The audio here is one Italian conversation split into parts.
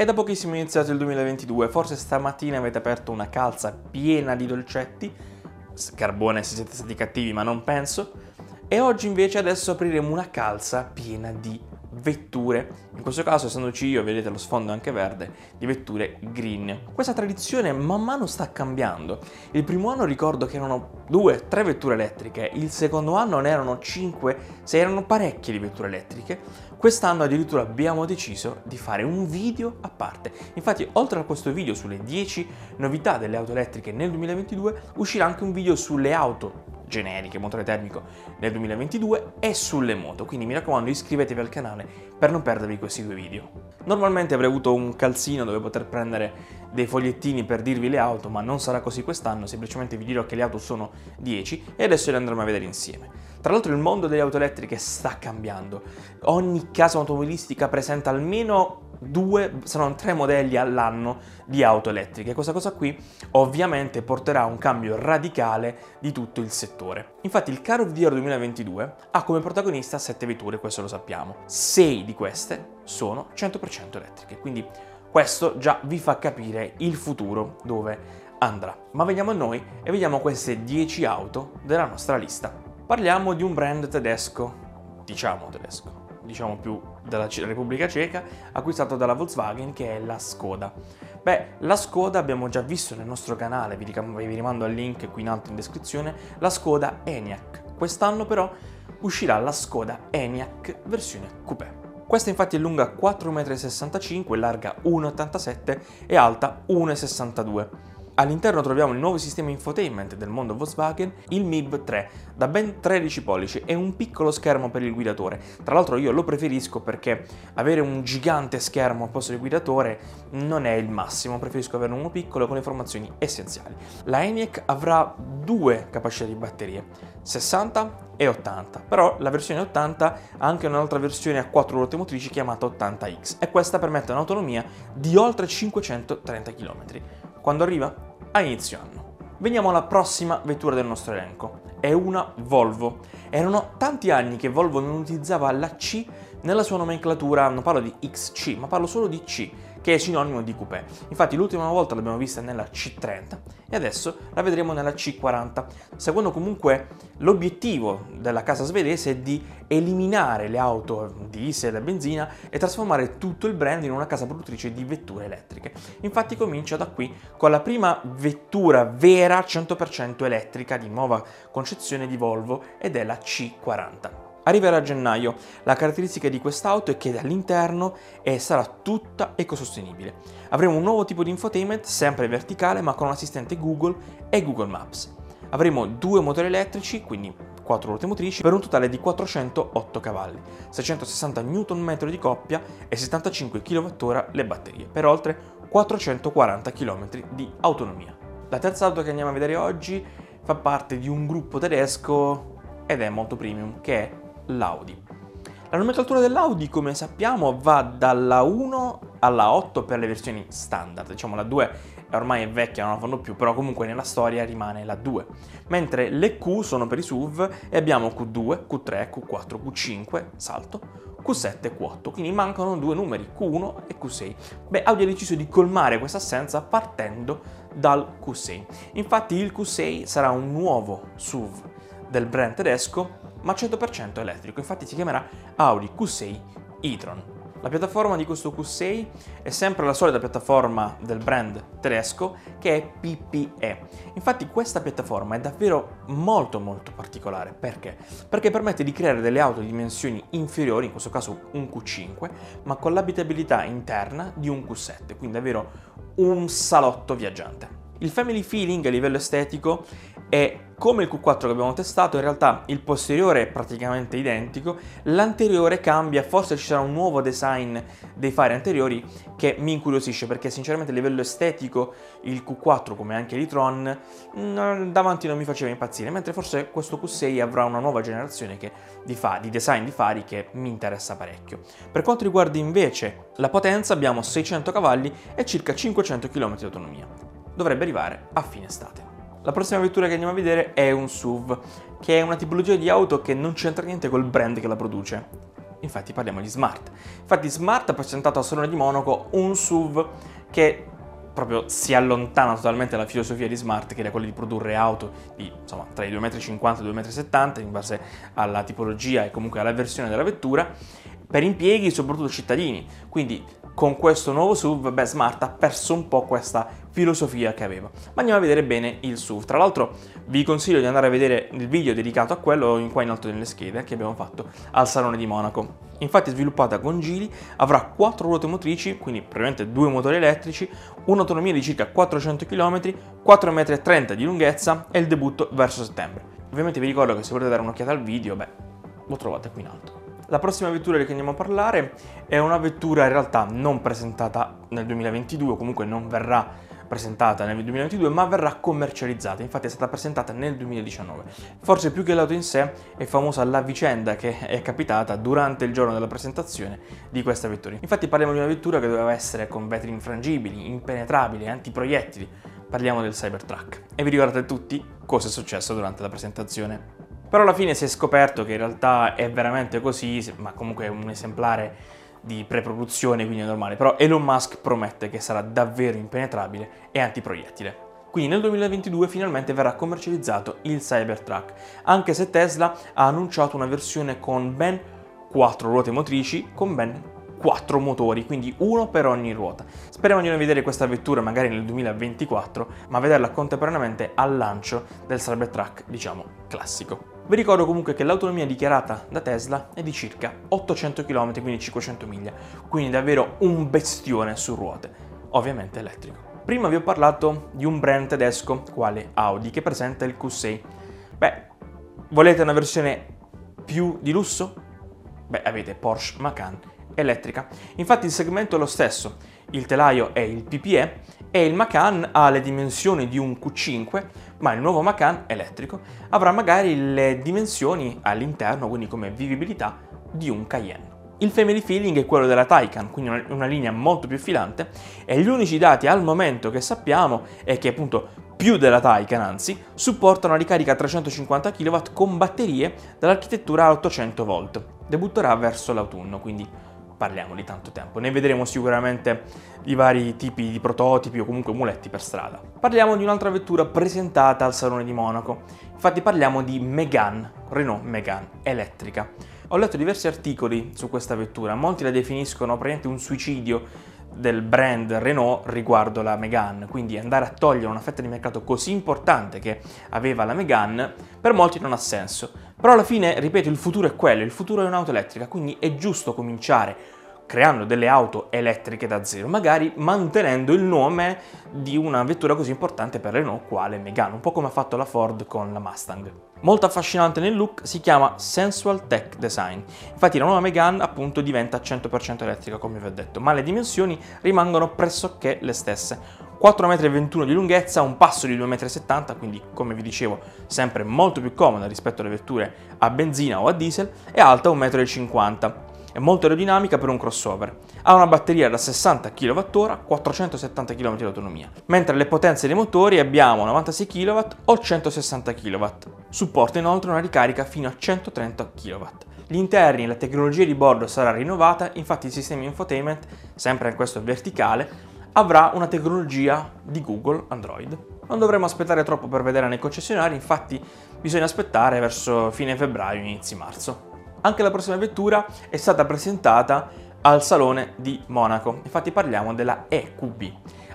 È da pochissimo iniziato il 2022, forse stamattina avete aperto una calza piena di dolcetti, carbone se siete stati cattivi ma non penso, e oggi invece adesso apriremo una calza piena di vetture, in questo caso essendoci io, vedete lo sfondo anche verde, di vetture green. Questa tradizione man mano sta cambiando. Il primo anno ricordo che erano due, tre vetture elettriche, il secondo anno ne erano cinque, se erano parecchie di vetture elettriche. Quest'anno addirittura abbiamo deciso di fare un video a parte. Infatti, oltre a questo video sulle 10 novità delle auto elettriche nel 2022, uscirà anche un video sulle auto generiche, motore termico nel 2022 e sulle moto, quindi mi raccomando iscrivetevi al canale per non perdervi questi due video. Normalmente avrei avuto un calzino dove poter prendere dei fogliettini per dirvi le auto, ma non sarà così quest'anno, semplicemente vi dirò che le auto sono 10 e adesso le andremo a vedere insieme. Tra l'altro il mondo delle auto elettriche sta cambiando, ogni casa automobilistica presenta almeno due, non tre modelli all'anno di auto elettriche. Questa cosa qui ovviamente porterà a un cambio radicale di tutto il settore. Infatti il Car of the Year 2022 ha come protagonista 7 vetture, questo lo sappiamo. 6 di queste sono 100% elettriche, quindi questo già vi fa capire il futuro dove andrà. Ma veniamo a noi e vediamo queste 10 auto della nostra lista. Parliamo di un brand tedesco, diciamo tedesco, diciamo più della Repubblica Ceca, acquistato dalla Volkswagen che è la Skoda. Beh, la Skoda abbiamo già visto nel nostro canale, vi, rimando al link qui in alto in descrizione, la Skoda ENIAC. Quest'anno però uscirà la Skoda ENIAC versione coupé. Questa infatti è lunga 4,65 m, larga 1,87 e alta 1,62 All'interno troviamo il nuovo sistema infotainment del mondo Volkswagen, il MIB 3, da ben 13 pollici e un piccolo schermo per il guidatore. Tra l'altro io lo preferisco perché avere un gigante schermo al posto del guidatore non è il massimo, preferisco averne uno piccolo con informazioni essenziali. La ENIAC avrà due capacità di batterie, 60 e 80, però la versione 80 ha anche un'altra versione a 4 ruote motrici chiamata 80X e questa permette un'autonomia di oltre 530 km. Quando arriva? A inizio anno. Veniamo alla prossima vettura del nostro elenco. È una Volvo. Erano tanti anni che Volvo non utilizzava la C nella sua nomenclatura, non parlo di XC, ma parlo solo di C, che è sinonimo di coupé. Infatti l'ultima volta l'abbiamo vista nella C30 e adesso la vedremo nella C40, seguendo comunque l'obiettivo della casa svedese è di eliminare le auto diesel e benzina e trasformare tutto il brand in una casa produttrice di vetture elettriche. Infatti comincia da qui con la prima vettura vera 100% elettrica di nuova concezione di Volvo ed è la C40. Arriverà a gennaio. La caratteristica di quest'auto è che all'interno sarà tutta ecosostenibile. Avremo un nuovo tipo di infotainment, sempre verticale, ma con un assistente Google e Google Maps. Avremo due motori elettrici, quindi 4 ruote motrici, per un totale di 408 cavalli, 660 Nm di coppia e 75 kWh le batterie, per oltre 440 km di autonomia. La terza auto che andiamo a vedere oggi fa parte di un gruppo tedesco ed è molto premium, che è l'Audi. La nomenclatura dell'Audi, come sappiamo, va dalla 1 alla 8 per le versioni standard, diciamo la 2 ormai è vecchia, non la fanno più, però comunque nella storia rimane la 2. Mentre le Q sono per i SUV e abbiamo Q2, Q3, Q4, Q5, salto, Q7 e Q8, quindi mancano due numeri, Q1 e Q6. Beh, Audi ha deciso di colmare questa assenza partendo dal Q6. Infatti il Q6 sarà un nuovo SUV del brand tedesco ma 100% elettrico, infatti si chiamerà Audi Q6 e-tron. La piattaforma di questo Q6 è sempre la solita piattaforma del brand tedesco che è PPE. Infatti questa piattaforma è davvero molto molto particolare. Perché? Perché permette di creare delle auto di dimensioni inferiori, in questo caso un Q5, ma con l'abitabilità interna di un Q7, quindi davvero un salotto viaggiante. Il family feeling a livello estetico è come il Q4 che abbiamo testato, in realtà il posteriore è praticamente identico, l'anteriore cambia, forse ci sarà un nuovo design dei fari anteriori che mi incuriosisce perché sinceramente a livello estetico il Q4 come anche l'e-tron davanti non mi faceva impazzire, mentre forse questo Q6 avrà una nuova generazione di, fa, di design di fari che mi interessa parecchio. Per quanto riguarda invece la potenza abbiamo 600 cavalli e circa 500 km di autonomia. Dovrebbe arrivare a fine estate. La prossima vettura che andiamo a vedere è un SUV, che è una tipologia di auto che non c'entra niente col brand che la produce. infatti parliamo di Smart. Infatti Smart ha presentato al Salone di Monaco un SUV che proprio si allontana totalmente dalla filosofia di Smart, che era quella di produrre auto di, insomma, tra i 2,50 m e i 2,70 m in base alla tipologia e comunque alla versione della vettura, per impieghi soprattutto cittadini. Quindi con questo nuovo SUV, beh, Smart ha perso un po' questa filosofia che aveva. Ma andiamo a vedere bene il SUV. Tra l'altro vi consiglio di andare a vedere il video dedicato a quello in qua in alto nelle schede che abbiamo fatto al Salone di Monaco. Infatti sviluppata con Gili, avrà 4 ruote motrici, quindi probabilmente due motori elettrici, un'autonomia di circa 400 km, 4,30 m di lunghezza e il debutto verso settembre. Ovviamente vi ricordo che se volete dare un'occhiata al video, beh, lo trovate qui in alto. La prossima vettura di cui andiamo a parlare è una vettura in realtà non presentata nel 2022, o comunque non verrà presentata nel 2022, ma verrà commercializzata. Infatti è stata presentata nel 2019. Forse più che l'auto in sé è famosa la vicenda che è capitata durante il giorno della presentazione di questa vettura. Infatti parliamo di una vettura che doveva essere con vetri infrangibili, impenetrabili, antiproiettili. Parliamo del Cybertruck. E vi ricordate tutti cosa è successo durante la presentazione però alla fine si è scoperto che in realtà è veramente così, ma comunque è un esemplare di pre-produzione, quindi è normale. Però Elon Musk promette che sarà davvero impenetrabile e antiproiettile. Quindi nel 2022 finalmente verrà commercializzato il Cybertruck, anche se Tesla ha annunciato una versione con ben 4 ruote motrici, con ben 4 motori, quindi uno per ogni ruota. Speriamo di non vedere questa vettura magari nel 2024, ma vederla contemporaneamente al lancio del Cybertruck, diciamo, classico. Vi ricordo comunque che l'autonomia dichiarata da Tesla è di circa 800 km, quindi 500 miglia, quindi davvero un bestione su ruote, ovviamente elettrico. Prima vi ho parlato di un brand tedesco, quale Audi, che presenta il Q6. Beh, volete una versione più di lusso? Beh, avete Porsche Macan elettrica. Infatti il segmento è lo stesso, il telaio è il PPE e il Macan ha le dimensioni di un Q5, ma il nuovo Macan elettrico avrà magari le dimensioni all'interno, quindi come vivibilità, di un Cayenne. Il family feeling è quello della Taycan, quindi una, linea molto più filante, e gli unici dati al momento che sappiamo è che appunto più della Taycan anzi, supporta una ricarica a 350 kW con batterie dall'architettura a 800 V. Debutterà verso l'autunno, quindi parliamo di tanto tempo. Ne vedremo sicuramente i vari tipi di prototipi o comunque muletti per strada. Parliamo di un'altra vettura presentata al Salone di Monaco. Infatti parliamo di Megane, Renault Megane elettrica. Ho letto diversi articoli su questa vettura, molti la definiscono praticamente un suicidio del brand Renault riguardo la Megane, quindi andare a togliere una fetta di mercato così importante che aveva la Megane per molti non ha senso. Però alla fine, ripeto, il futuro è quello, il futuro è un'auto elettrica, quindi è giusto cominciare creando delle auto elettriche da zero, magari mantenendo il nome di una vettura così importante per Renault quale Megane, un po' come ha fatto la Ford con la Mustang. Molto affascinante nel look, si chiama Sensual Tech Design. Infatti la nuova Megane appunto diventa 100% elettrica come vi ho detto, ma le dimensioni rimangono pressoché le stesse. 4,21 m di lunghezza, un passo di 2,70 m, quindi come vi dicevo sempre molto più comoda rispetto alle vetture a benzina o a diesel, e alta 1,50 m. È molto aerodinamica per un crossover. Ha una batteria da 60 kWh, 470 km di autonomia, mentre le potenze dei motori abbiamo 96 kW o 160 kW. Supporta inoltre una ricarica fino a 130 kW. Gli interni e la tecnologia di bordo sarà rinnovata, infatti il sistema infotainment, sempre in questo verticale, avrà una tecnologia di Google Android. Non dovremo aspettare troppo per vedere nei concessionari, infatti bisogna aspettare verso fine febbraio, inizi marzo. Anche la prossima vettura è stata presentata al Salone di Monaco, infatti parliamo della EQB.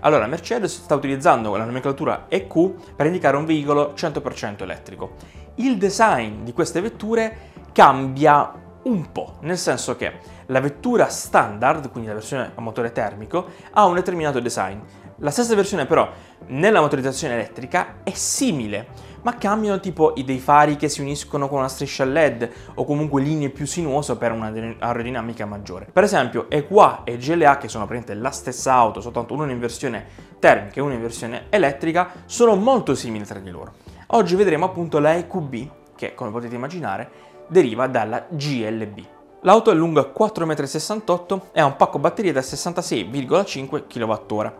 Allora, Mercedes sta utilizzando la nomenclatura EQ per indicare un veicolo 100% elettrico. Il design di queste vetture cambia un po', nel senso che la vettura standard, quindi la versione a motore termico, ha un determinato design. La stessa versione però nella motorizzazione elettrica è simile, ma cambiano tipo i dei fari che si uniscono con una striscia LED o comunque linee più sinuose per un'aerodinamica maggiore. Per esempio EQA e GLA, che sono praticamente la stessa auto, soltanto una in versione termica e una in versione elettrica, sono molto simili tra di loro. Oggi vedremo appunto la EQB, che come potete immaginare deriva dalla GLB. L'auto è lunga 4,68 m e ha un pacco batteria da 66,5 kWh.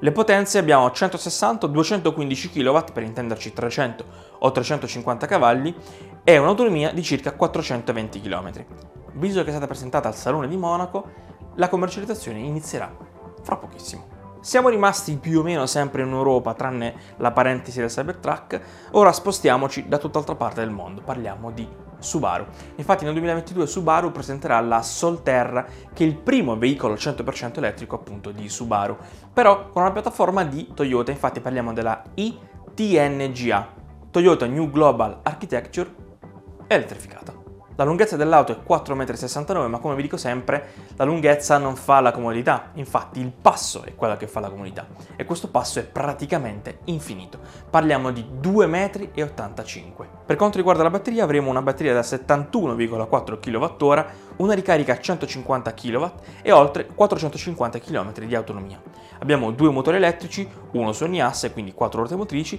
Le potenze abbiamo 160-215 kW per intenderci 300 o 350 cavalli e un'autonomia di circa 420 km. visto che è stata presentata al Salone di Monaco, la commercializzazione inizierà fra pochissimo. Siamo rimasti più o meno sempre in Europa, tranne la parentesi del Cybertruck, ora spostiamoci da tutt'altra parte del mondo, parliamo di Subaru. Infatti nel 2022 Subaru presenterà la Solterra, che è il primo veicolo 100% elettrico appunto di Subaru, però con una piattaforma di Toyota, infatti parliamo della ITNGA, Toyota New Global Architecture elettrificata. La lunghezza dell'auto è 4,69 m, ma come vi dico sempre, la lunghezza non fa la comodità, infatti il passo è quello che fa la comodità e questo passo è praticamente infinito. Parliamo di 2,85 m. Per quanto riguarda la batteria avremo una batteria da 71,4 kWh, una ricarica a 150 kW e oltre 450 km di autonomia. Abbiamo due motori elettrici, uno su ogni asse, quindi 4 ruote motrici,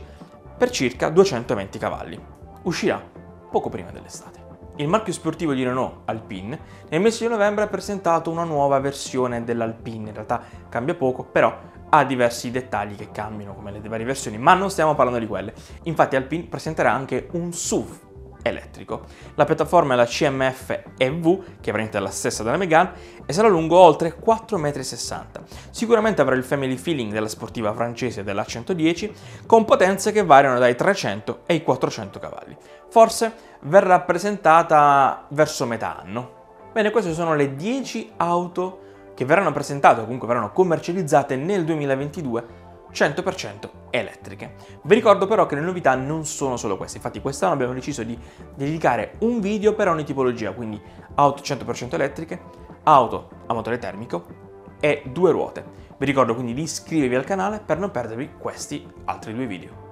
per circa 220 cavalli. Uscirà poco prima dell'estate. Il marchio sportivo di Renault Alpine nel mese di novembre ha presentato una nuova versione dell'Alpine, in realtà cambia poco, però ha diversi dettagli che cambiano come le varie versioni, ma non stiamo parlando di quelle. Infatti Alpine presenterà anche un SUV elettrico. La piattaforma è la CMF EV, che è veramente la stessa della Megane, e sarà lungo oltre 4,60 m. Sicuramente avrà il family feeling della sportiva francese della 110, con potenze che variano dai 300 ai 400 cavalli. Forse verrà presentata verso metà anno. Bene, queste sono le 10 auto che verranno presentate o comunque verranno commercializzate nel 2022 100% elettriche. Vi ricordo però che le novità non sono solo queste, infatti quest'anno abbiamo deciso di dedicare un video per ogni tipologia, quindi auto 100% elettriche, auto a motore termico e due ruote. Vi ricordo quindi di iscrivervi al canale per non perdervi questi altri due video.